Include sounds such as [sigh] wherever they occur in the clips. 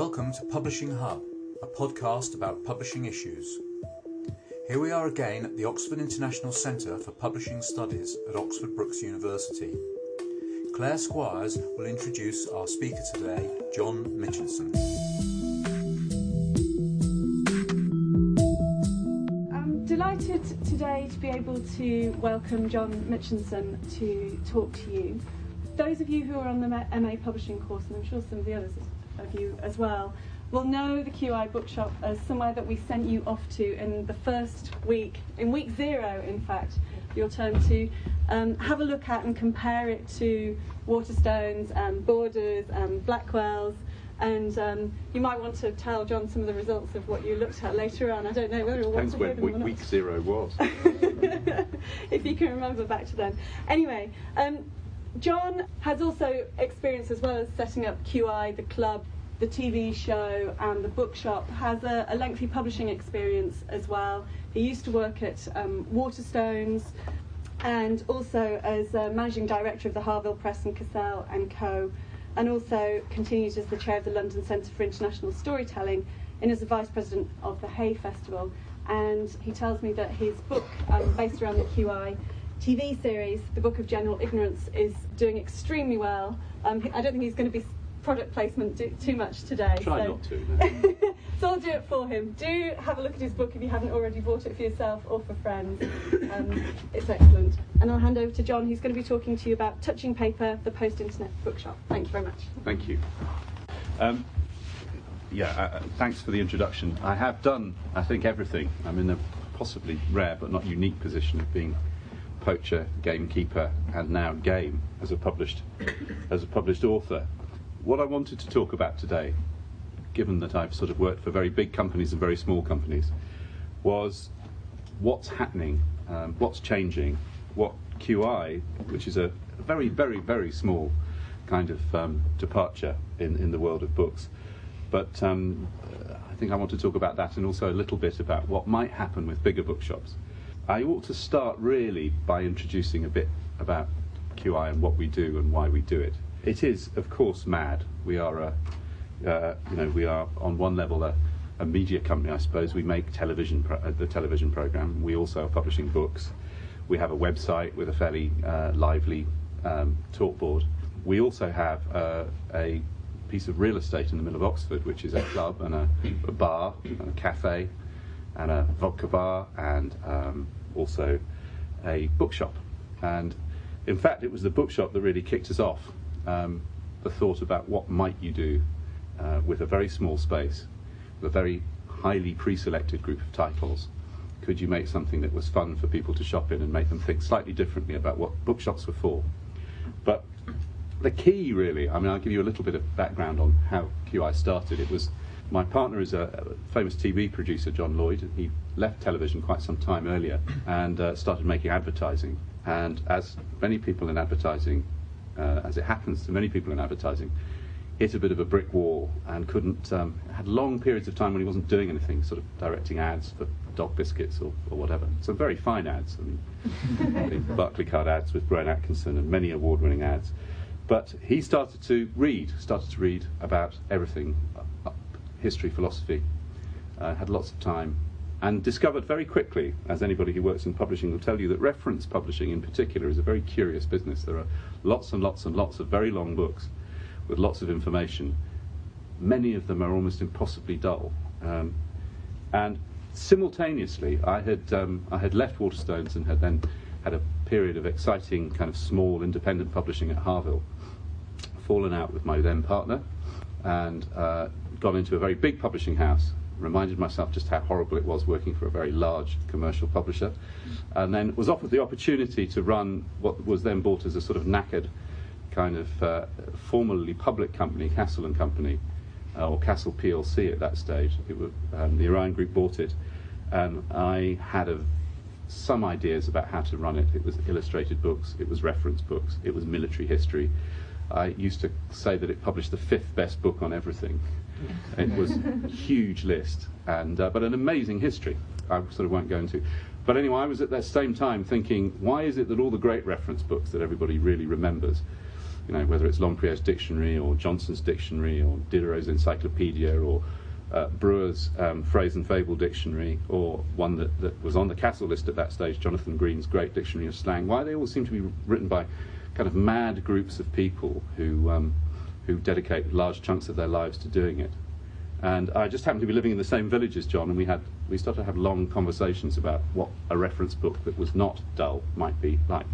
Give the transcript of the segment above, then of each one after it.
Welcome to Publishing Hub, a podcast about publishing issues. Here we are again at the Oxford International Centre for Publishing Studies at Oxford Brookes University. Claire Squires will introduce our speaker today, John Mitchinson. I'm delighted today to be able to welcome John Mitchinson to talk to you. Those of you who are on the MA Publishing course, and I'm sure some of the others of you as well, will know the QI Bookshop as somewhere that we sent you off to in the first week, in week zero, in fact, your turn to um, have a look at and compare it to Waterstones and Borders and Blackwell's. And um, you might want to tell John some of the results of what you looked at later on. I don't know whether you'll want Depends to when hear them week, or not. week zero was. [laughs] if you can remember back to then. Anyway, um, John has also experience as well as setting up QI, the club, the TV show, and the bookshop. Has a, a lengthy publishing experience as well. He used to work at um, Waterstones, and also as uh, managing director of the Harvill Press and Cassell and Co. And also continues as the chair of the London Centre for International Storytelling and as the vice president of the Hay Festival. And he tells me that his book, um, based around the QI TV series, The Book of General Ignorance, is doing extremely well. Um, I don't think he's going to be product placement do, too much today. Try so. not to. no. [laughs] so I'll do it for him. Do have a look at his book if you haven't already bought it for yourself or for friends. Um, it's excellent. And I'll hand over to John, who's going to be talking to you about Touching Paper, the post-internet bookshop. Thank you very much. Thank you. Um, yeah, uh, uh, thanks for the introduction. I have done, I think, everything. I'm in a possibly rare but not unique position of being poacher, gamekeeper, and now game as a published as a published author. What I wanted to talk about today, given that I've sort of worked for very big companies and very small companies, was what's happening, um, what's changing, what QI, which is a very, very, very small kind of um, departure in, in the world of books. But um, I think I want to talk about that and also a little bit about what might happen with bigger bookshops. I ought to start really by introducing a bit about QI and what we do and why we do it. It is, of course, mad. We are a, uh, you know, we are on one level a, a media company, I suppose. We make television, pro- uh, the television program. We also are publishing books. We have a website with a fairly uh, lively um, talk board. We also have uh, a piece of real estate in the middle of Oxford, which is a club and a, a bar and a cafe and a vodka bar and um, also a bookshop. And in fact, it was the bookshop that really kicked us off. Um, the thought about what might you do uh, with a very small space, with a very highly pre-selected group of titles. Could you make something that was fun for people to shop in and make them think slightly differently about what bookshops were for? But the key, really, I mean, I'll give you a little bit of background on how QI started. It was my partner is a, famous TV producer, John Lloyd. and He left television quite some time earlier and uh, started making advertising. And as many people in advertising, uh, as it happens to many people in advertising, hit a bit of a brick wall and couldn't, um, had long periods of time when he wasn't doing anything, sort of directing ads for dog biscuits or, or whatever. Some very fine ads. I mean, the [laughs] Barclaycard ads with Rowan Atkinson and many award winning ads. But he started to read, started to read about everything uh, history, philosophy, uh, had lots of time, and discovered very quickly, as anybody who works in publishing will tell you, that reference publishing in particular is a very curious business. There are lots and lots and lots of very long books with lots of information. Many of them are almost impossibly dull. Um, and simultaneously, I had, um, I had left Waterstones and had then had a period of exciting, kind of small independent publishing at Harvill, fallen out with my then partner, and uh, gone into a very big publishing house. Reminded myself just how horrible it was working for a very large commercial publisher, and then was offered the opportunity to run what was then bought as a sort of knackered kind of uh, formerly public company, Cassell and Company, uh, or Cassell PLC at that stage. Was, um, the Orion Group bought it, and I had a, some ideas about how to run it. It was illustrated books, it was reference books, it was military history. I used to say that it published the fifth best book on everything. It was a huge list, and uh, but an amazing history. I sort of won't go into. But anyway, I was at that same time thinking, why is it that all the great reference books that everybody really remembers you know, whether it's Lempriere's dictionary or Johnson's dictionary or Diderot's encyclopedia or uh, Brewer's um, phrase and fable dictionary, or one that, that was on the Cassell list at that stage, Jonathon Green's great dictionary of slang, why they all seem to be written by kind of mad groups of people who, um, who dedicate large chunks of their lives to doing it. And I just happened to be living in the same village as John, and we had we started to have long conversations about what a reference book that was not dull might be like.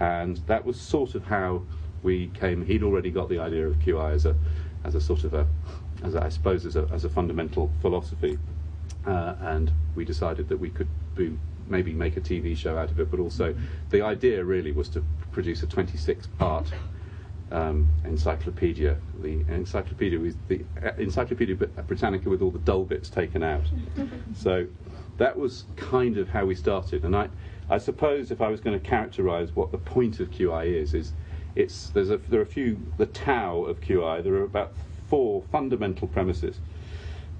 And that was sort of how we came. He'd already got the idea of QI as a as a sort of a as a, I suppose as a as a fundamental philosophy, uh, and we decided that we could be, maybe make a TV show out of it. But also, the idea really was to produce a 26 part um, encyclopedia. The encyclopedia was the uh, Encyclopedia Britannica with all the dull bits taken out. [laughs] so that was kind of how we started. And I, I suppose if I was going to characterise what the point of QI is, is it's there's a, there are a few the Tao of QI. There are about four fundamental premises.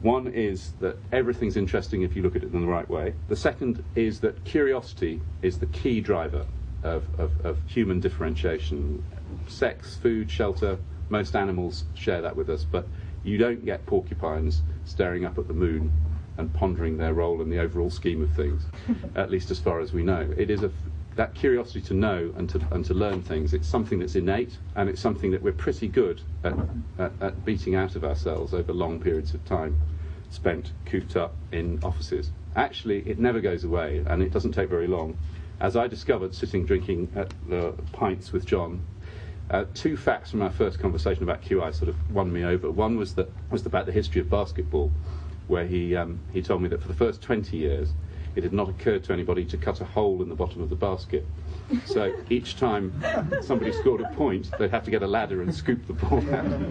One is that everything's interesting if you look at it in the right way. The second is that curiosity is the key driver of, of, of human differentiation sex, food, shelter, most animals share that with us, but you don't get porcupines staring up at the moon and pondering their role in the overall scheme of things, [laughs] at least as far as we know. It is a, that curiosity to know and to, and to learn things, it's something that's innate and it's something that we're pretty good at, at, at beating out of ourselves over long periods of time spent cooped up in offices. Actually, it never goes away and it doesn't take very long. As I discovered sitting drinking at the pints with John uh, two facts from our first conversation about QI sort of won me over. One was that was about the history of basketball, where he um, he told me that for the first 20 years, it had not occurred to anybody to cut a hole in the bottom of the basket. So [laughs] each time somebody scored a point, they'd have to get a ladder and scoop the ball out. [laughs]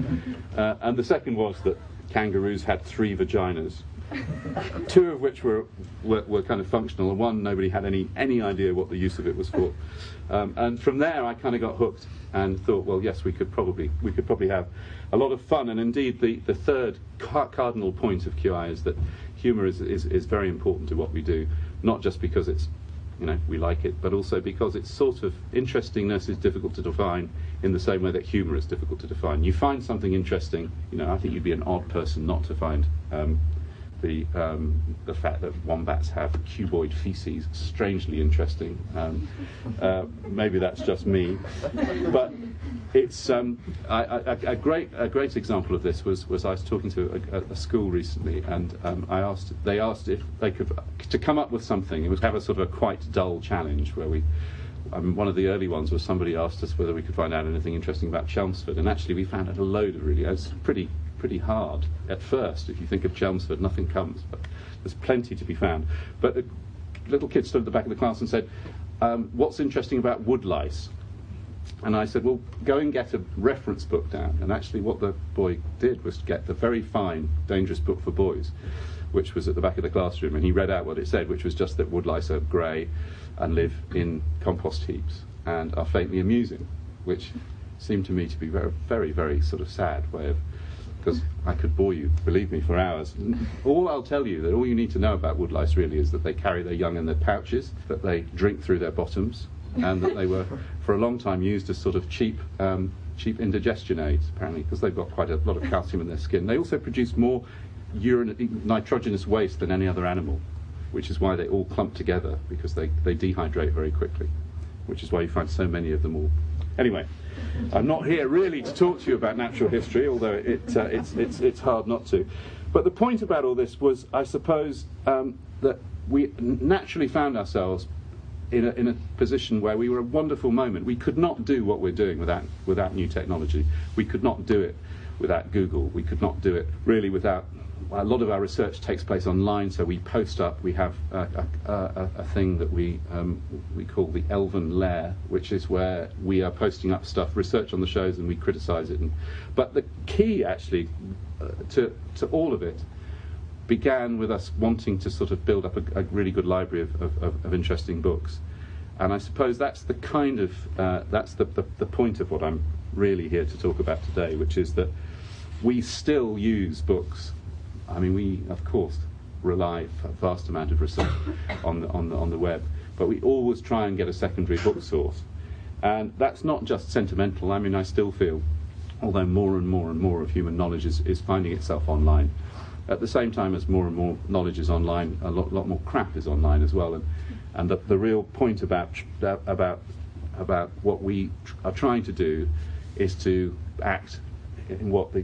Uh, and the second was that kangaroos had three vaginas. [laughs] Two of which were, were, were, kind of functional, and one nobody had any, any idea what the use of it was for. Um, and from there, I kind of got hooked and thought, well, yes, we could probably we could probably have a lot of fun. And indeed, the, the third cardinal point of QI is that humour is, is, is very important to what we do, not just because it's you know we like it, but also because it's sort of interestingness is difficult to define in the same way that humour is difficult to define. You find something interesting, you know, I think you'd be an odd person not to find. Um, the um, the fact that wombats have cuboid feces strangely interesting. Um, uh, maybe that's just me, but it's um, I, I, a great a great example of this was was I was talking to a, a school recently, and um, I asked they asked if they could to come up with something. It was have a sort of a quite dull challenge where we. I one of the early ones was somebody asked us whether we could find out anything interesting about Chelmsford, and actually we found out a load of really. It's pretty pretty hard at first. If you think of Chelmsford, nothing comes, but there's plenty to be found. But a little kid stood at the back of the class and said, um, What's interesting about woodlice? And I said, Well, go and get a reference book down. And actually, what the boy did was get the very fine, dangerous book for boys, which was at the back of the classroom. And he read out what it said, which was just that woodlice are grey and live in compost heaps and are faintly amusing, which seemed to me to be a very, very, very sort of sad way of because I could bore you, believe me, for hours. All I'll tell you that all you need to know about woodlice really is that they carry their young in their pouches, that they drink through their bottoms, and that they were for a long time used as sort of cheap. Um, cheap indigestion aids, apparently, because they've got quite a lot of calcium in their skin. They also produce more urine, nitrogenous waste than any other animal, which is why they all clump together, because they, they dehydrate very quickly, which is why you find so many of them all. Anyway, I'm not here really to talk to you about natural history, although it, uh, it's, it's, it's hard not to. But the point about all this was, I suppose, um, that we naturally found ourselves in a, in a position where we were a wonderful moment. We could not do what we're doing without, without new technology. We could not do it without Google. We could not do it really without a lot of our research takes place online, so we post up. We have a, a, a, a thing that we um, we call the Elven Lair, which is where we are posting up stuff, research on the shows, and we criticise it. And, but the key, actually, uh, to to all of it, began with us wanting to sort of build up a, really good library of, of, of, interesting books. And I suppose that's the kind of uh, that's the, the the point of what I'm really here to talk about today, which is that we still use books I mean, we, of course, rely a vast amount of research [coughs] on the, on the, on the web, but we always try and get a secondary book source. And that's not just sentimental. I mean, I still feel, although more and more and more of human knowledge is, is finding itself online, at the same time as more and more knowledge is online, a lot, lot more crap is online as well. And, and the, the real point about, about, about what we tr- are trying to do is to act in what the,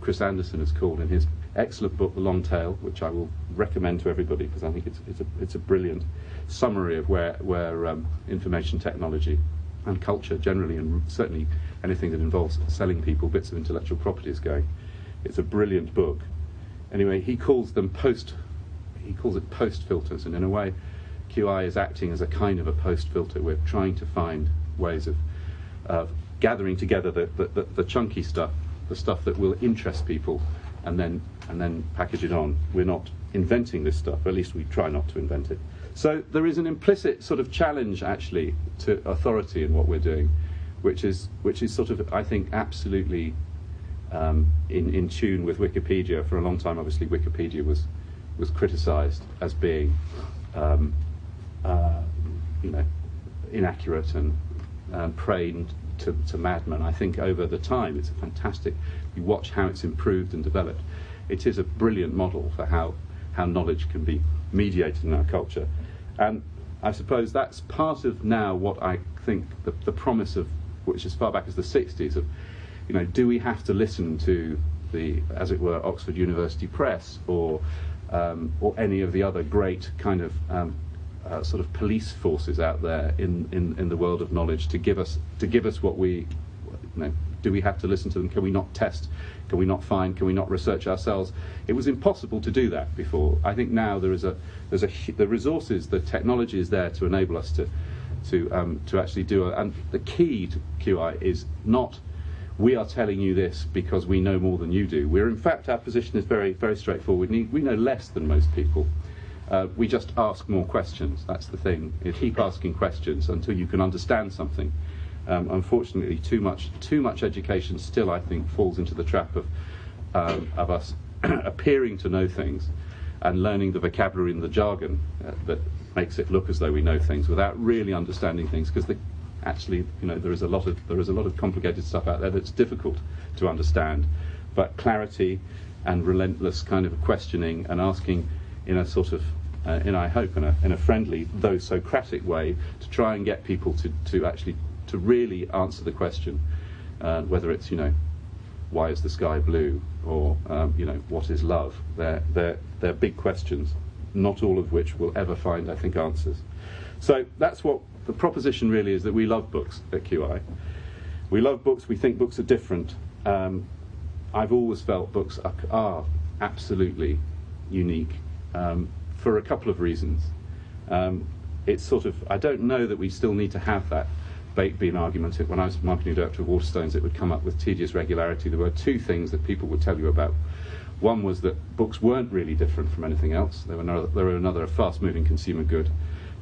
Chris Anderson has called in his excellent book, The Long Tail, which I will recommend to everybody because I think it's, it's, a, it's a brilliant summary of where, where um, information technology and culture generally, and certainly anything that involves selling people bits of intellectual property is going. It's a brilliant book. Anyway, he calls them post. He calls it post filters, and in a way, QI is acting as a kind of a post filter. We're trying to find ways of, of gathering together the, the, the, the chunky stuff, the stuff that will interest people, and then and then package it on. We're not inventing this stuff. At least we try not to invent it. So there is an implicit sort of challenge actually to authority in what we're doing, which is which is sort of I think absolutely um, in in tune with Wikipedia. For a long time, obviously, Wikipedia was was criticised as being um, uh, you know inaccurate and um, to, to madmen. I think over the time, it's a fantastic. You watch how it's improved and developed. It is a brilliant model for how how knowledge can be mediated in our culture. And I suppose that's part of now what I think the, the promise of, which as far back as the 60s, of, you know, do we have to listen to the, as it were, Oxford University Press or, um, or any of the other great kind of um, uh, sort of police forces out there in, in, in the world of knowledge to give us to give us what we, you know, do we have to listen to them? Can we not test? Can we not find? Can we not research ourselves? It was impossible to do that before. I think now there is a there's a the resources, the technology is there to enable us to to um, to actually do it. And the key to QI is not we are telling you this because we know more than you do. We're in fact our position is very very straightforward. We, we know less than most people. Uh, we just ask more questions. That's the thing. You keep asking questions until you can understand something. Um, unfortunately, too much too much education still, I think, falls into the trap of um, of us [clears throat] appearing to know things and learning the vocabulary and the jargon uh, that makes it look as though we know things without really understanding things. Because actually, you know, there is a lot of there is a lot of complicated stuff out there that's difficult to understand. But clarity and relentless kind of questioning and asking in a sort of uh, in I hope in a, in a friendly though Socratic way to try and get people to, to actually to really answer the question, uh, whether it's you know, why is the sky blue, or um, you know, what is love? They're they're they're big questions, not all of which will ever find, I think, answers. So that's what the proposition really is that we love books at QI. We love books. We think books are different. Um, I've always felt books are, are absolutely unique um, for a couple of reasons. Um, it's sort of I don't know that we still need to have that be an argument. When I was marketing director of Waterstones, it would come up with tedious regularity. There were two things that people would tell you about. One was that books weren't really different from anything else. They were they were another fast-moving consumer good,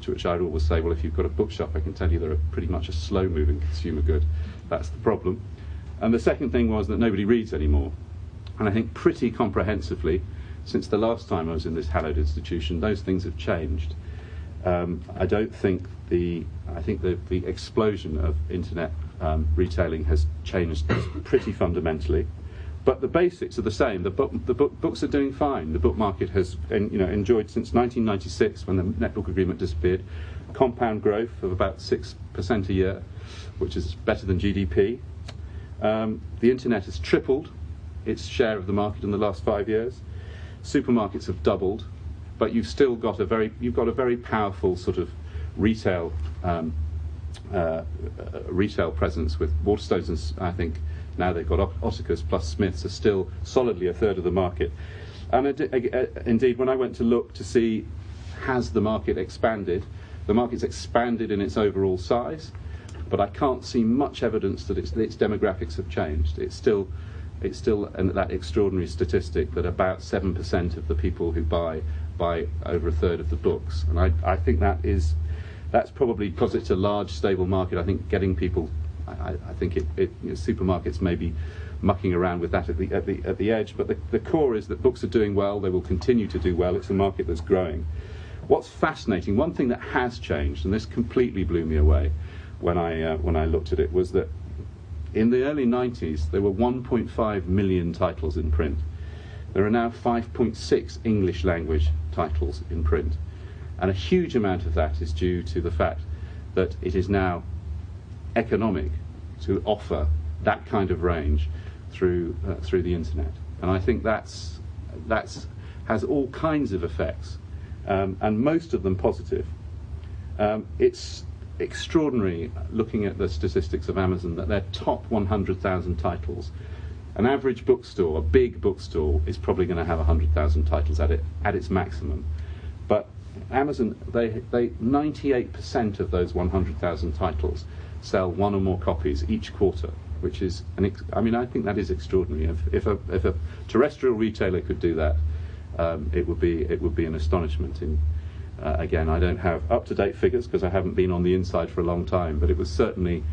to which I'd always say, well, if you've got a bookshop, I can tell you they're pretty much a slow-moving consumer good. That's the problem. And the second thing was that nobody reads anymore. And I think pretty comprehensively, since the last time I was in this hallowed institution, those things have changed. Um, I don't think the I think the, the explosion of internet um, retailing has changed [coughs] pretty fundamentally, but the basics are the same. The book the book, books are doing fine. The book market has you know enjoyed since 1996 when the Net Book Agreement disappeared, compound growth of about six percent a year, which is better than GDP. Um, the internet has tripled its share of the market in the last five years. Supermarkets have doubled but you've still got a very you've got a very powerful sort of retail um, uh, uh, retail presence with Waterstones and I think now they've got Ottakar's plus Smiths are still solidly a third of the market. And indeed, when I went to look to see has the market expanded, the market's expanded in its overall size, but I can't see much evidence that its, its demographics have changed. It's still it's still that extraordinary statistic that about 7% of the people who buy by over a third of the books. And I, I think that is that's probably because it's a large, stable market. I think getting people, I, I think it, it you know, supermarkets may be mucking around with that at the at the at the edge. But the, the core is that books are doing well. They will continue to do well. It's a market that's growing. What's fascinating, one thing that has changed, and this completely blew me away, when I uh, when I looked at it was that in the early 90s there were 1.5 million titles in print. There are now 5.6 English language titles in print, and a huge amount of that is due to the fact that it is now economic to offer that kind of range through uh, through the internet, and I think that's that's has all kinds of effects, um, and most of them positive. Um, it's extraordinary looking at the statistics of Amazon that their top 100,000 titles, an average bookstore, a big bookstore, is probably going to have 100,000 titles at it at its maximum. But Amazon, they, they 98% of those 100,000 titles sell one or more copies each quarter, which is, an ex- I mean, I think that is extraordinary. If, if, a, if a terrestrial retailer could do that, um, it would be it would be an astonishment. In uh, again, I don't have up-to-date figures because I haven't been on the inside for a long time, but it was certainly.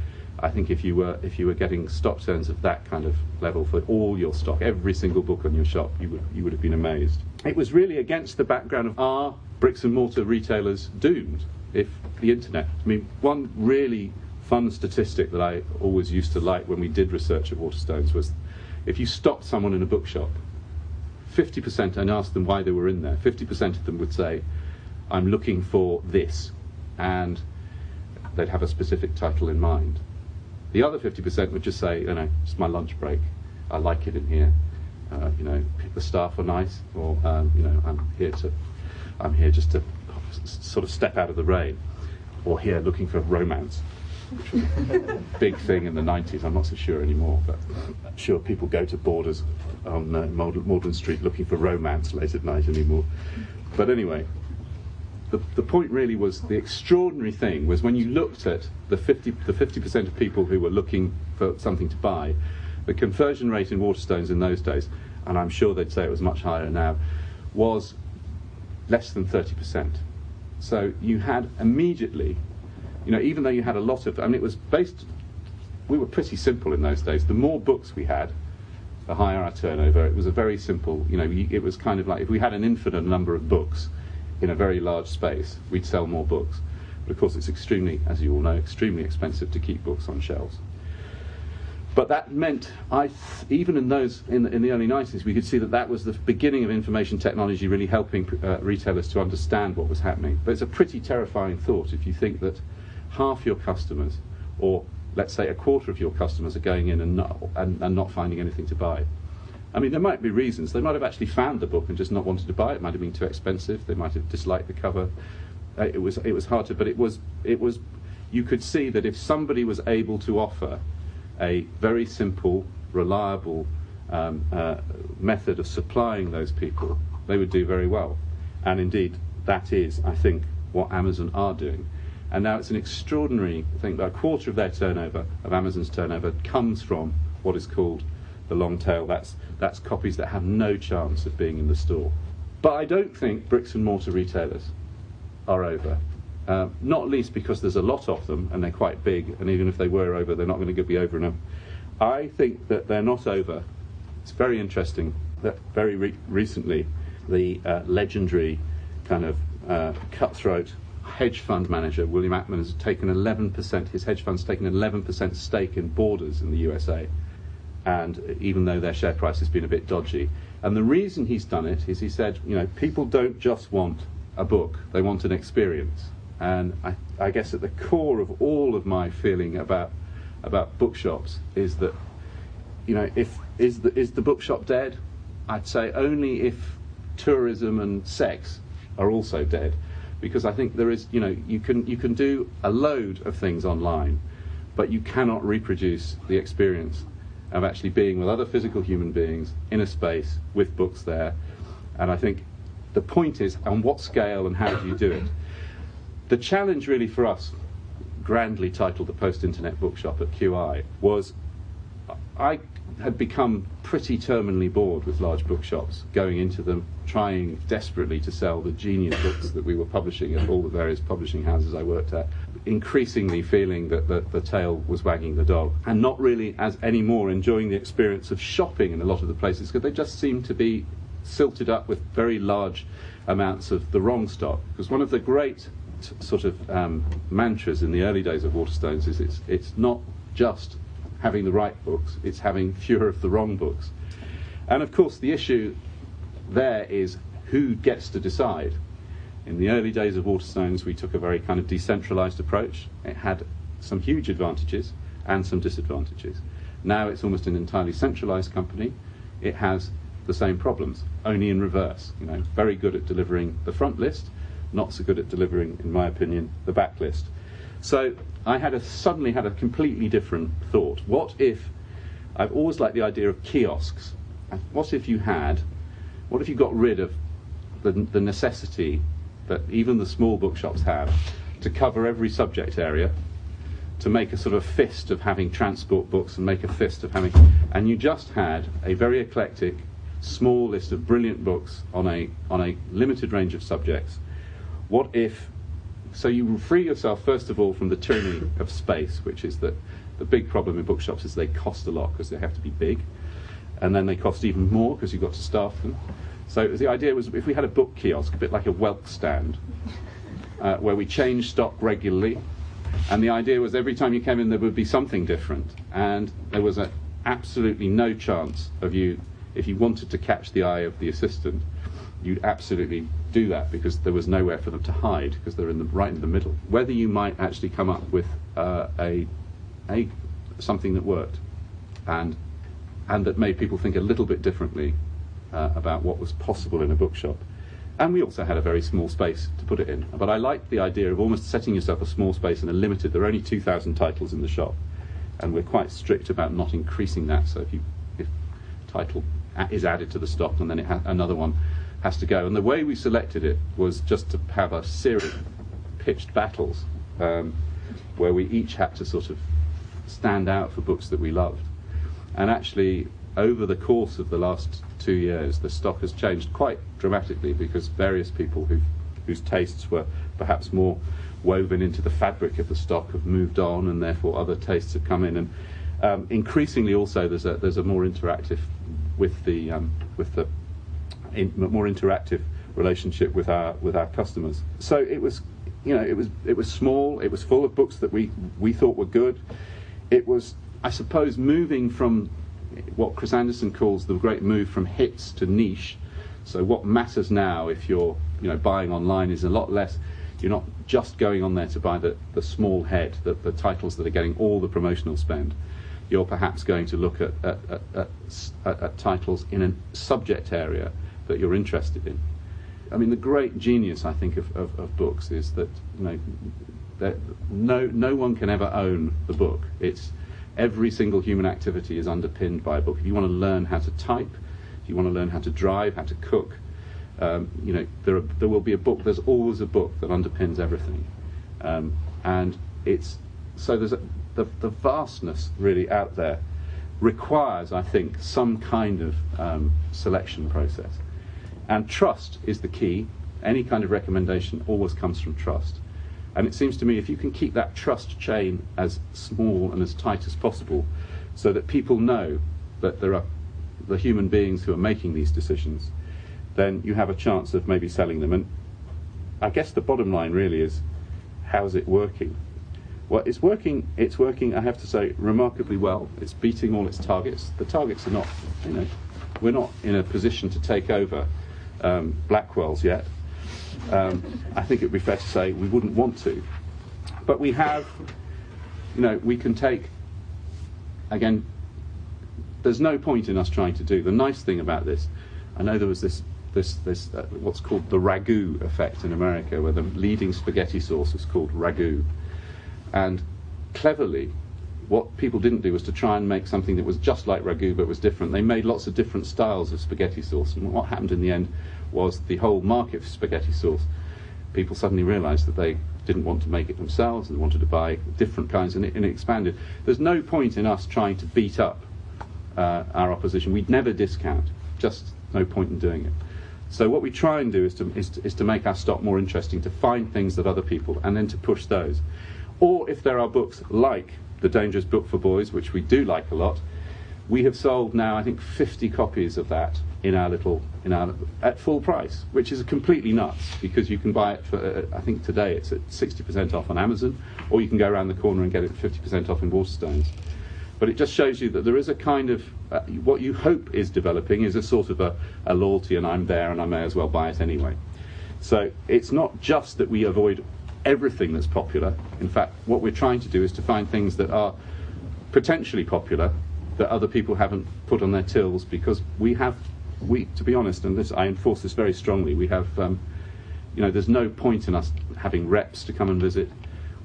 I think if you were if you were getting stock turns of that kind of level for all your stock, every single book on your shop, you would you would have been amazed. It was really against the background of our bricks and mortar retailers doomed if the internet. I mean, one really fun statistic that I always used to like when we did research at Waterstones was if you stopped someone in a bookshop 50% and asked them why they were in there, 50% of them would say, I'm looking for this, and they'd have a specific title in mind. The other 50% would just say, you know, it's my lunch break, I like it in here, uh, you know, the staff are nice, or, um, you know, I'm here to, I'm here just to sort of step out of the rain, or here looking for romance which was a big thing in the 90s. I'm not so sure anymore, but I'm sure people go to Borders on uh, Street looking for romance late at night anymore. But anyway, the, the point really was the extraordinary thing was when you looked at the 50 the 50% of people who were looking for something to buy, the conversion rate in Waterstones in those days, and I'm sure they'd say it was much higher now, was less than 30%. So you had immediately you know, even though you had a lot of, I mean, it was based, we were pretty simple in those days. The more books we had, the higher our turnover. It was a very simple, you know, it was kind of like if we had an infinite number of books in a very large space, we'd sell more books. But of course, it's extremely, as you all know, extremely expensive to keep books on shelves. But that meant, I th- even in those in the, in the, early 90s, we could see that that was the beginning of information technology really helping uh, retailers to understand what was happening. But it's a pretty terrifying thought if you think that half your customers, or let's say a quarter of your customers, are going in and not, and, and not finding anything to buy. I mean, there might be reasons. They might have actually found the book and just not wanted to buy it. It might have been too expensive. They might have disliked the cover. Uh, it was it was hard to, but it was it was. You could see that if somebody was able to offer a very simple, reliable um, uh, method of supplying those people, they would do very well. And indeed, that is, I think, what Amazon are doing. And now it's an extraordinary thing. A quarter of their turnover, of Amazon's turnover, comes from what is called the long tail. That's, that's copies that have no chance of being in the store. But I don't think bricks and mortar retailers are over. Uh, not least because there's a lot of them and they're quite big, and even if they were over, they're not going to be over enough. I think that they're not over. It's very interesting that very re- recently the uh, legendary kind of uh, cutthroat hedge fund manager, William Ackman, has taken 11%, his hedge fund's taken 11% stake in Borders in the USA. And even though their share price has been a bit dodgy. And the reason he's done it is he said, you know, people don't just want a book, they want an experience. And I, I guess at the core of all of my feeling about, about bookshops is that, you know, if, is, the, is the bookshop dead? I'd say only if tourism and sex are also dead because I think there is, you know, you can you can do a load of things online, but you cannot reproduce the experience of actually being with other physical human beings in a space with books there. And I think the point is on what scale and how do you do it? The challenge really for us, grandly titled the Post Internet Bookshop at QI, was I had become pretty terminally bored with large bookshops, going into them, trying desperately to sell the genius books that we were publishing at all the various publishing houses I worked at, increasingly feeling that the, the tail was wagging the dog, and not really as any more enjoying the experience of shopping in a lot of the places because they just seemed to be silted up with very large amounts of the wrong stock. Because one of the great sort of um, mantras in the early days of Waterstones is it's, it's not just having the right books, it's having fewer of the wrong books. And of course, the issue there is who gets to decide. In the early days of Waterstones, we took a very kind of decentralized approach. It had some huge advantages and some disadvantages. Now it's almost an entirely centralized company. It has the same problems, only in reverse. You know, very good at delivering the front list, not so good at delivering, in my opinion, the back list. So I had a, suddenly had a completely different thought. What if I've always liked the idea of kiosks? What if you had, what if you got rid of the, the necessity that even the small bookshops have to cover every subject area, to make a sort of fist of having transport books and make a fist of having, and you just had a very eclectic, small list of brilliant books on a on a limited range of subjects. What if? So you free yourself first of all from the tyranny of space, which is that the big problem in bookshops is they cost a lot because they have to be big, and then they cost even more because you've got to staff them. So the idea was if we had a book kiosk, a bit like a whelk stand, uh, where we change stock regularly, and the idea was every time you came in there would be something different, and there was a, absolutely no chance of you, if you wanted to catch the eye of the assistant, you'd absolutely do that because there was nowhere for them to hide because they're in the right in the middle. Whether you might actually come up with uh, a, a something that worked, and and that made people think a little bit differently uh, about what was possible in a bookshop. And we also had a very small space to put it in. But I liked the idea of almost setting yourself a small space and a limited. There are only 2,000 titles in the shop, and we're quite strict about not increasing that. So if you if title is added to the stock, and then it ha- another one has to go. And the way we selected it was just to have a series of pitched battles um, where we each had to sort of stand out for books that we loved. And actually, over the course of the last two years, the stock has changed quite dramatically because various people who, whose tastes were perhaps more woven into the fabric of the stock have moved on, and therefore other tastes have come in. And um, increasingly, also, there's a there's a more interactive with the um, with the in, more interactive relationship with our with our customers. So it was, you know, it was it was small. It was full of books that we we thought were good. It was, I suppose, moving from what Chris Anderson calls the great move from hits to niche. So what matters now, if you're you know buying online, is a lot less. You're not just going on there to buy the, the small head, the, the titles that are getting all the promotional spend. You're perhaps going to look at, at, at, at, at titles in a subject area that you're interested in. I mean, the great genius, I think, of, of, of books is that you know no no one can ever own the book. It's every single human activity is underpinned by a book. If you want to learn how to type, if you want to learn how to drive, how to cook, um, you know, there, are, there will be a book. There's always a book that underpins everything, um, and it's so there's a, the the vastness really out there requires, I think, some kind of um, selection process, and trust is the key. Any kind of recommendation always comes from trust. And it seems to me if you can keep that trust chain as small and as tight as possible, so that people know that there are the human beings who are making these decisions, then you have a chance of maybe selling them. And I guess the bottom line really is how's it working? Well, it's working. It's working. I have to say, remarkably well. It's beating all its targets. The targets are not, you know, we're not in a position to take over um, Blackwell's yet. Um, I think it would be fair to say we wouldn't want to. But we have, you know, we can take, again, there's no point in us trying to do. The nice thing about this, I know there was this, this, this uh, what's called the ragu effect in America, where the leading spaghetti sauce was called ragu. And cleverly, what people didn't do was to try and make something that was just like ragu but was different. They made lots of different styles of spaghetti sauce, and what happened in the end was the whole market for spaghetti sauce. People suddenly realised that they didn't want to make it themselves and wanted to buy different kinds, and it, and it expanded. There's no point in us trying to beat up uh, our opposition. We'd never discount, just no point in doing it. So what we try and do is to, is to, is to make our stock more interesting, to find things that other people, and then to push those. Or if there are books like The Dangerous Book for Boys, which we do like a lot, We have sold now, I think, 50 copies of that in our little, in our at full price, which is completely nuts because you can buy it for, uh, I think today it's at 60% off on Amazon, or you can go around the corner and get it 50% off in Waterstones. But it just shows you that there is a kind of, uh, what you hope is developing is a sort of a, a loyalty, and I'm there and I may as well buy it anyway. So it's not just that we avoid everything that's popular. In fact, what we're trying to do is to find things that are potentially popular that other people haven't put on their tills because we have, we to be honest, and this I enforce this very strongly. We have, um, you know, there's no point in us having reps to come and visit.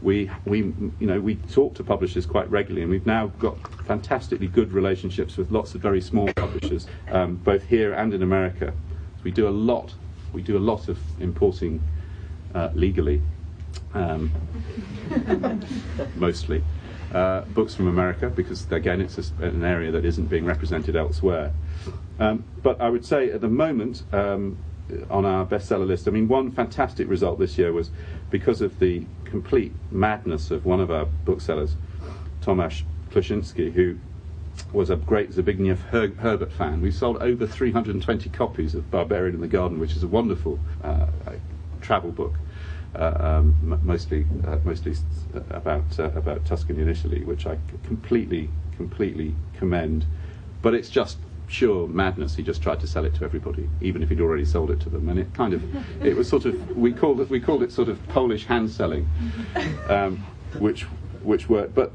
We, we, you know, we talk to publishers quite regularly, and we've now got fantastically good relationships with lots of very small publishers, um, both here and in America. So we do a lot. We do a lot of importing uh, legally, um, [laughs] mostly uh, books from America because, again, it's a, an area that isn't being represented elsewhere. Um, but I would say at the moment, um, on our bestseller list, I mean, one fantastic result this year was because of the complete madness of one of our booksellers, Tomasz Kluszyński, who was a great Zbigniew Her- Herbert fan. We sold over 320 copies of Barbarian in the Garden, which is a wonderful uh, travel book. Uh, um, mostly uh, mostly about uh, about Tuscany and Italy, which I completely completely commend. But it's just pure madness. He just tried to sell it to everybody, even if he'd already sold it to them. And it kind of it was sort of we called it we called it sort of Polish hand selling, um, which which worked. But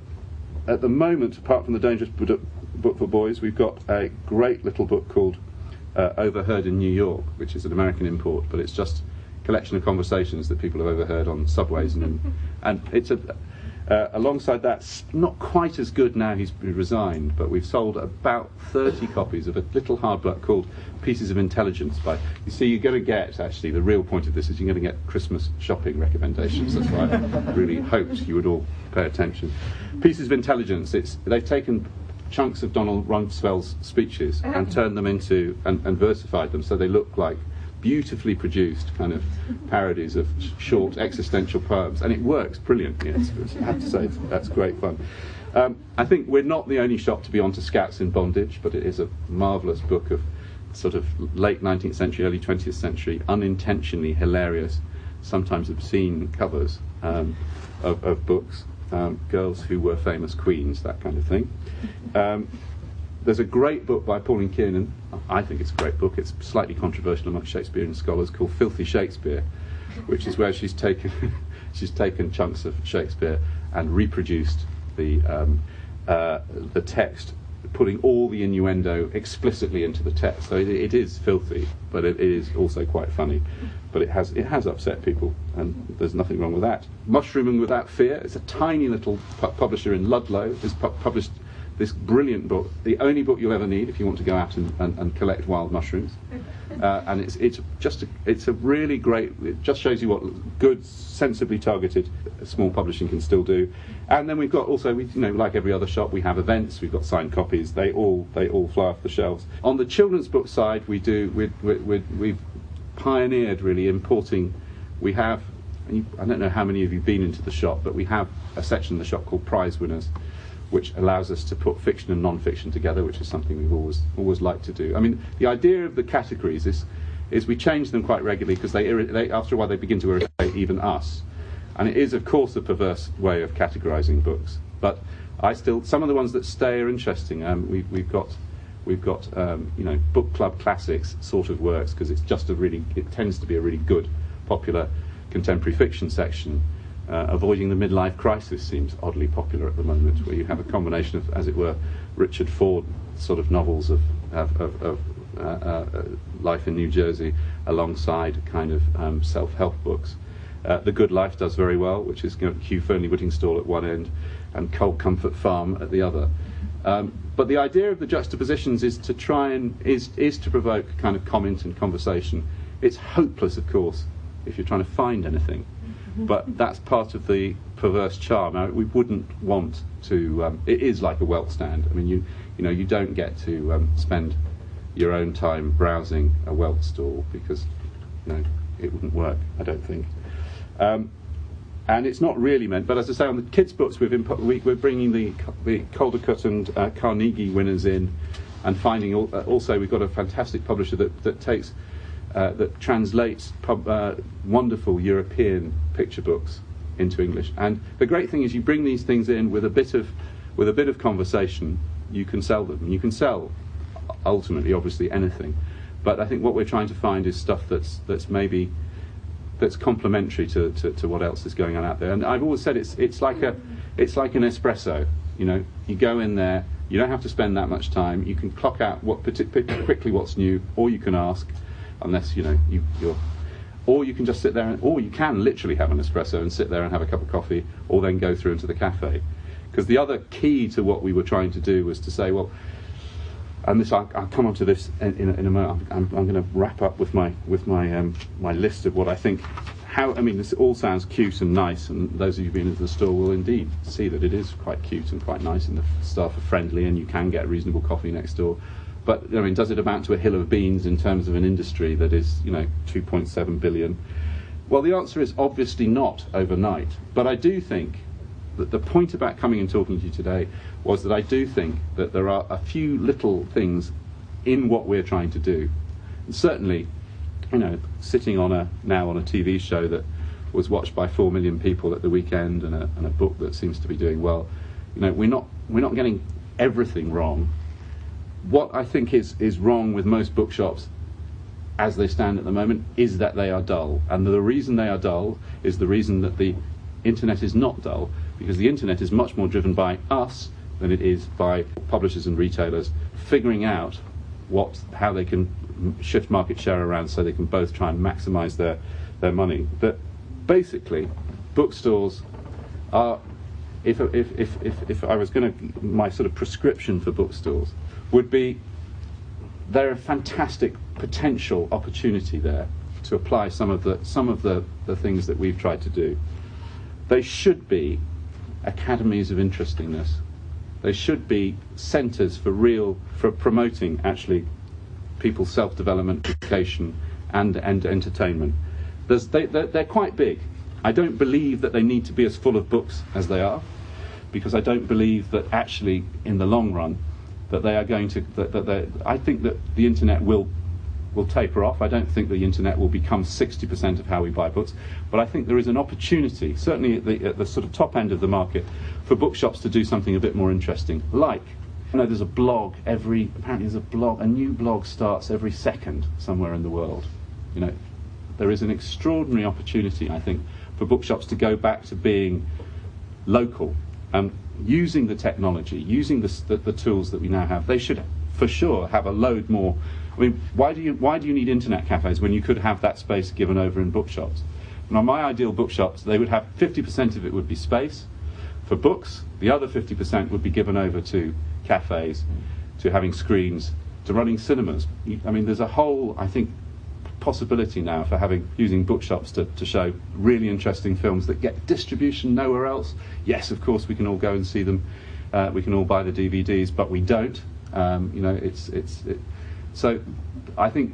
at the moment, apart from the dangerous book for boys, we've got a great little book called uh, Overheard in New York, which is an American import, but it's just collection of conversations that people have overheard on subways, and [laughs] and it's a. Uh, alongside that, not quite as good now he's resigned, but we've sold about 30 copies of a little hardback called Pieces of Intelligence. By you see, you're going to get actually the real point of this is you're going to get Christmas shopping recommendations. That's why I really [laughs] hoped you would all pay attention. Pieces of Intelligence. It's they've taken chunks of Donald Rumsfeld's speeches and [laughs] turned them into and, and versified them so they look like beautifully produced kind of parodies of short existential poems, and it works brilliantly. I have to say, that's great fun. Um, I think we're not the only shop to be onto Scouts in Bondage, but it is a marvellous book of sort of late 19th century, early 20th century, unintentionally hilarious, sometimes obscene covers um, of, of, books. Um, girls who were famous queens, that kind of thing. There's a great book by Pauline Kiernan. I think it's a great book. It's slightly controversial among Shakespearean scholars called Filthy Shakespeare, which is where she's taken [laughs] she's taken chunks of Shakespeare and reproduced the um, uh, the text, putting all the innuendo explicitly into the text. So it, it is filthy, but it, it is also quite funny. But it has it has upset people, and there's nothing wrong with that. Mushrooming Without Fear. It's a tiny little pu- publisher in Ludlow. It's pu- published this brilliant book, the only book you'll ever need if you want to go out and, and, and collect wild mushrooms. [laughs] Uh, and it's, it's just a, it's a really great, it just shows you what good, sensibly targeted small publishing can still do. And then we've got also, we, you know, like every other shop, we have events, we've got signed copies, they all, they all fly off the shelves. On the children's book side, we do, we we we've pioneered really importing, we have I don't know how many of you have been into the shop, but we have a section in the shop called Prize Winners, which allows us to put fiction and non-fiction together, which is something we've always always liked to do. I mean, the idea of the categories is is we change them quite regularly because they, they after a while they begin to irritate even us, and it is of course a perverse way of categorizing books. But I still some of the ones that stay are interesting. Um, we've we've got we've got um, you know book club classics sort of works because it's just a really it tends to be a really good popular contemporary fiction section uh, avoiding the midlife crisis seems oddly popular at the moment, where you have a combination of, as it were, Richard Ford sort of novels of, of, of, of uh, uh, life in New Jersey alongside kind of um, self help books. Uh, the Good Life does very well, which is you know, Hugh Fearnley-Whittingstall at one end and Cold Comfort Farm at the other. Um, but the idea of the juxtapositions is to try and is is to provoke kind of comment and conversation. It's hopeless, of course, if you're trying to find anything but that's part of the perverse charm. Now, we wouldn't want to. Um, it is like a whelk stand. I mean, you you know you don't get to um, spend your own time browsing a whelk stall because you know it wouldn't work. I don't think. Um, and it's not really meant. But as I say, on the kids' books, we've impo- we, we're bringing the, the Caldecott and uh, Carnegie winners in, and finding al- uh, also we've got a fantastic publisher that that takes uh, that translates pub, uh, wonderful European picture books into English. And the great thing is, you bring these things in with a bit of with a bit of conversation, you can sell them. You can sell ultimately, obviously, anything. But I think what we're trying to find is stuff that's that's maybe that's complementary to, to, to, what else is going on out there. And I've always said it's it's like a it's like an espresso. You know, you go in there, you don't have to spend that much time. You can clock out what quickly what's new, or you can ask, unless you know you, you're. Or you can just sit there, and, or you can literally have an espresso and sit there and have a cup of coffee, or then go through into the cafe. Because the other key to what we were trying to do was to say, well, and this I'll, I'll come on to this in, in, in a moment. I'm, I'm, going to wrap up with my with my um, my list of what I think. How I mean, this all sounds cute and nice, and those of you who've been into the store will indeed see that it is quite cute and quite nice, and the staff are friendly, and you can get reasonable coffee next door. But I mean, does it amount to a hill of beans in terms of an industry that is, you know, 2.7 billion? Well, the answer is obviously not overnight. But I do think that the point about coming and talking to you today was that I do think that there are a few little things in what we're trying to do. And certainly, you know, sitting on a now on a TV show that was watched by four million people at the weekend and a, and a book that seems to be doing well, you know, we're not we're not getting everything wrong. What I think is is wrong with most bookshops as they stand at the moment is that they are dull. And the reason they are dull is the reason that the internet is not dull, because the internet is much more driven by us than it is by publishers and retailers figuring out what how they can shift market share around so they can both try and maximize their their money. But basically, bookstores are if if if if, if I was going to my sort of prescription for bookstores would be they're a fantastic potential opportunity there to apply some of the some of the, the things that we've tried to do. They should be academies of interestingness they should be centres for real, for promoting actually people's self-development, education, and, and entertainment. They, they're, they're quite big. I don't believe that they need to be as full of books as they are, because I don't believe that actually, in the long run, that they are going to. That, that I think that the internet will will taper off. I don't think the internet will become 60% of how we buy books, but I think there is an opportunity, certainly at the, at the sort of top end of the market, for bookshops to do something a bit more interesting. Like, you know, there's a blog every, apparently there's a blog, a new blog starts every second somewhere in the world. You know, there is an extraordinary opportunity, I think, for bookshops to go back to being local and using the technology, using the, the, the tools that we now have. They should, for sure, have a load more I mean, why do you why do you need internet cafes when you could have that space given over in bookshops? Now, my ideal bookshops, they would have 50% of it would be space for books. The other 50% would be given over to cafes, to having screens, to running cinemas. I mean, there's a whole, I think, possibility now for having using bookshops to, to show really interesting films that get distribution nowhere else. Yes, of course, we can all go and see them. Uh, we can all buy the DVDs, but we don't. Um, you know, it's it's. It, so I think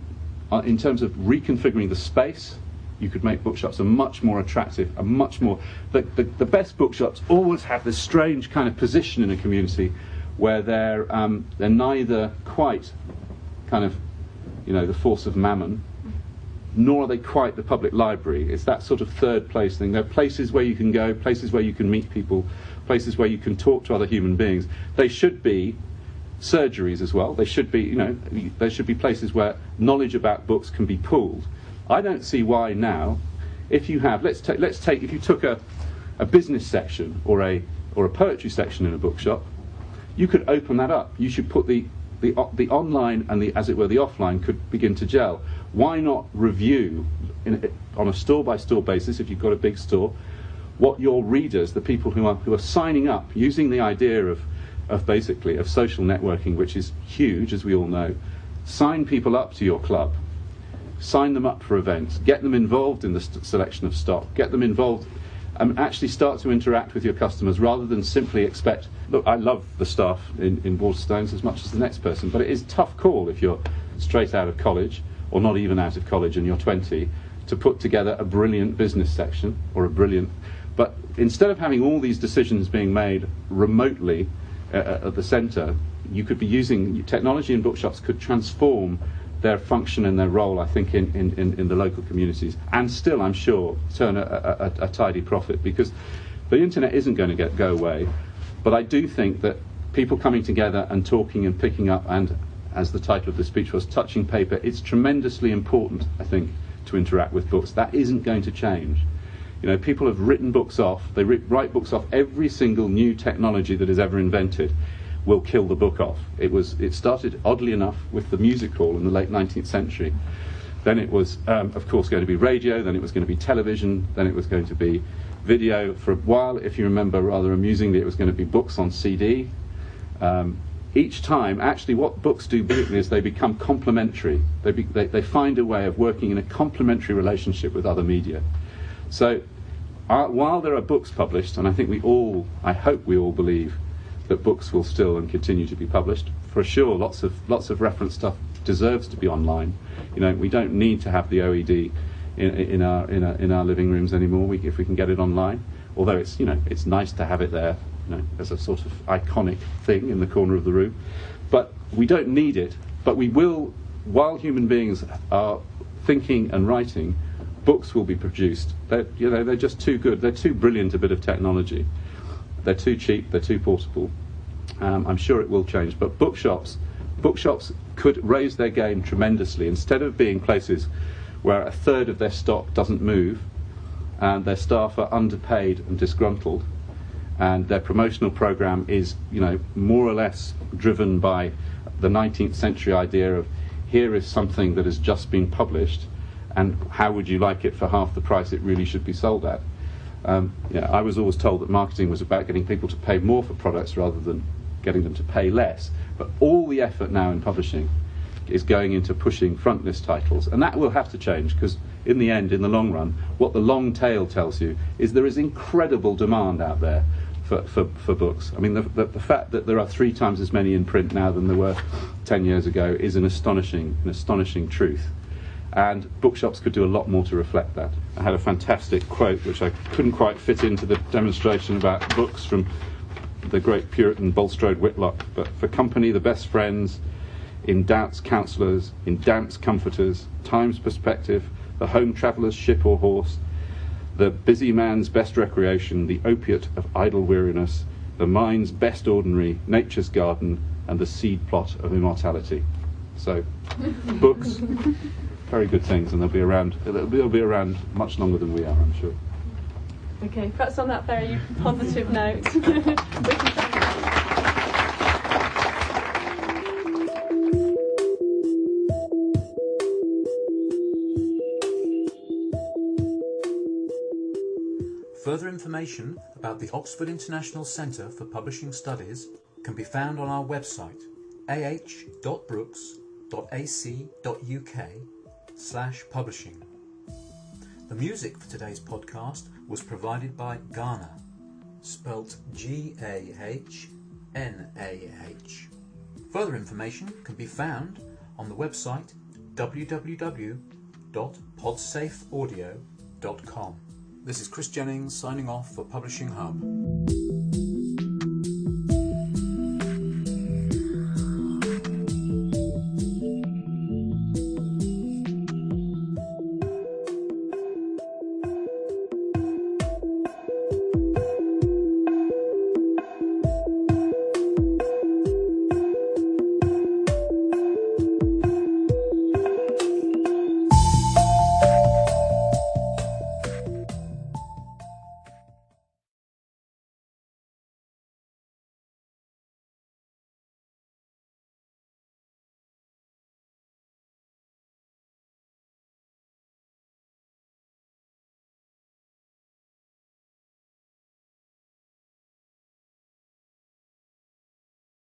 uh, in terms of reconfiguring the space, you could make bookshops a much more attractive, a much more. The, the, the, best bookshops always have this strange kind of position in a community where they're, um, they're neither quite kind of, you know, the force of mammon, nor are they quite the public library. It's that sort of third place thing. They're places where you can go, places where you can meet people, places where you can talk to other human beings. They should be surgeries as well. They should be, you know, there should be places where knowledge about books can be pooled. I don't see why now, if you have, let's take, let's take, if you took a, a business section or a or a poetry section in a bookshop, you could open that up. You should put the the, the online and the, as it were, the offline could begin to gel. Why not review in, on a store by store basis, if you've got a big store, what your readers, the people who are, who are signing up, using the idea of of basically of social networking, which is huge, as we all know. Sign people up to your club, sign them up for events, get them involved in the st- selection of stock, get them involved, and actually start to interact with your customers rather than simply expect. Look, I love the staff in, in Waterstones as much as the next person, but it is tough call if you're straight out of college or not even out of college and you're 20 to put together a brilliant business section or a brilliant But instead of having all these decisions being made remotely uh, uh, at the centre, you could be using technology and bookshops could transform their function and their role, I think, in, in, in, the local communities, and still, I'm sure, turn a, a, a, tidy profit because the internet isn't going to get, go away. But I do think that people coming together and talking and picking up, and as the title of the speech was, touching paper, it's tremendously important, I think, to interact with books. That isn't going to change. You know, people have written books off, they write books off every single new technology that is ever invented will kill the book off. It was it started oddly enough with the music hall in the late 19th century. Then it was, um, of course, going to be radio. Then it was going to be television. Then it was going to be video. For a while, if you remember, rather amusingly, it was going to be books on CD. Um, each time, actually, what books do is they become complementary. They, be, they, they find a way of working in a complementary relationship with other media. So, uh, while there are books published, and I think we all, I hope we all believe that books will still and continue to be published. For sure, lots of lots of reference stuff deserves to be online. You know, we don't need to have the OED in, in our in our in our living rooms anymore. We, if we can get it online, although it's you know it's nice to have it there, you know, as a sort of iconic thing in the corner of the room. But we don't need it. But we will, while human beings are thinking and writing, books will be produced. They're, you know, they're just too good. They're too brilliant a bit of technology they're too cheap, they're too portable. Um, I'm sure it will change, but bookshops, bookshops could raise their game tremendously. Instead of being places where a third of their stock doesn't move, and their staff are underpaid and disgruntled, and their promotional program is, you know, more or less driven by the 19th century idea of here is something that has just been published, and how would you like it for half the price it really should be sold at? Um, I was always told that marketing was about getting people to pay more for products rather than getting them to pay less. But all the effort now in publishing is going into pushing frontlist titles, and that will have to change because, in the end, in the long run, what the long tail tells you is there is incredible demand out there for, for, for books. I mean, the, the, the, fact that there are three times as many in print now than there were 10 years ago is an astonishing, an astonishing truth and bookshops could do a lot more to reflect that. I had a fantastic quote which I couldn't quite fit into the demonstration about books from the great Puritan Bulstrode Whitelocke, but for company, the best friends, in doubts, counsellors, in damps, comforters, time's perspective, the home traveller's ship or horse, the busy man's best recreation, the opiate of idle weariness, the mind's best ordinary, nature's garden, and the seed plot of immortality. So, [laughs] books, very good things, and they'll be around. They'll be, they'll be around much longer than we are, I'm sure. Okay, perhaps on that very positive note. [laughs] Further information about the Oxford International Centre for Publishing Studies can be found on our website ah.brookes.ac.uk slash publishing. The music for today's podcast was provided by Gahnah, spelt G-A-H-N-A-H. Further information can be found on the website www.podsafeaudio.com. This is Chris Jennings signing off for Publishing Hub.